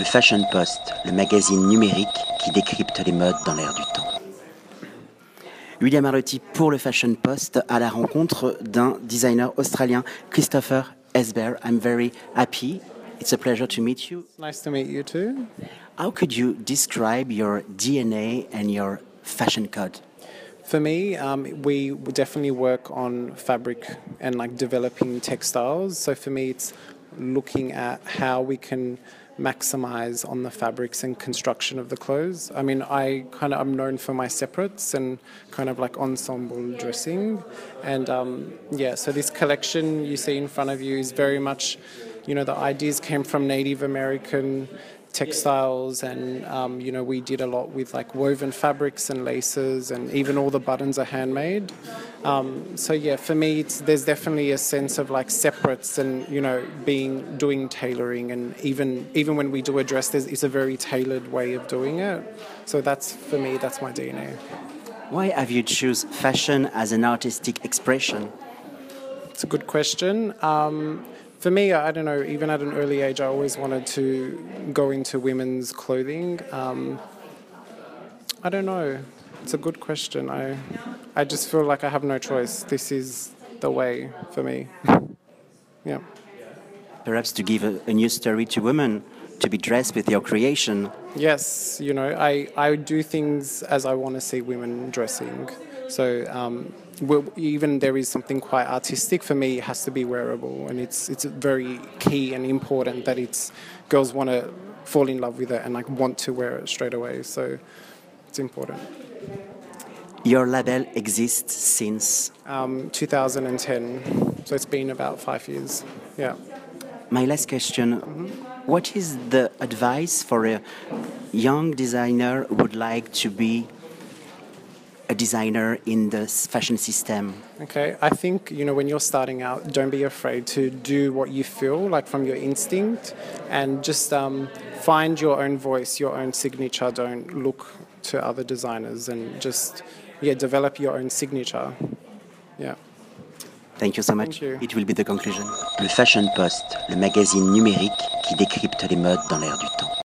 Le Fashion Post, le magazine numérique qui décrypte les modes dans l'air du temps. William Arlotti pour le Fashion Post à la rencontre d'un designer australien, Christopher Esber. I'm very happy. It's a pleasure to meet you. Nice to meet you too. How could you describe your DNA and your fashion code? For me, um, we definitely work on fabric and like developing textiles. So for me, it's looking at how we can maximize on the fabrics and construction of the clothes. I mean, I kind of I'm known for my separates and kind of like ensemble dressing, and um, yeah. So this collection you see in front of you is very much, you know, the ideas came from Native American textiles and um, you know we did a lot with like woven fabrics and laces and even all the buttons are handmade. Um, so yeah for me there's definitely a sense of like separates and you know being doing tailoring and even even when we do a dress there's it's a very tailored way of doing it. So that's for me that's my dna why have you choose fashion as an artistic expression? It's a good question. Um, for me, I don't know, even at an early age, I always wanted to go into women's clothing. Um, I don't know. It's a good question. I, I just feel like I have no choice. This is the way for me. yeah. Perhaps to give a, a new story to women, to be dressed with your creation. Yes, you know, I, I do things as I want to see women dressing. So um, even there is something quite artistic for me, it has to be wearable, and it's it's very key and important that it's girls want to fall in love with it and like want to wear it straight away. So it's important. Your label exists since um, 2010, so it's been about five years. Yeah. My last question: mm -hmm. What is the advice for a young designer who would like to be a designer in the fashion system? Okay, I think you know when you're starting out, don't be afraid to do what you feel like from your instinct, and just um, find your own voice, your own signature. Don't look to other designers, and just yeah, develop your own signature. Yeah. Thank you so much. You. It will be the conclusion. Le Fashion Post, le magazine numérique qui décrypte les modes dans l'air du temps.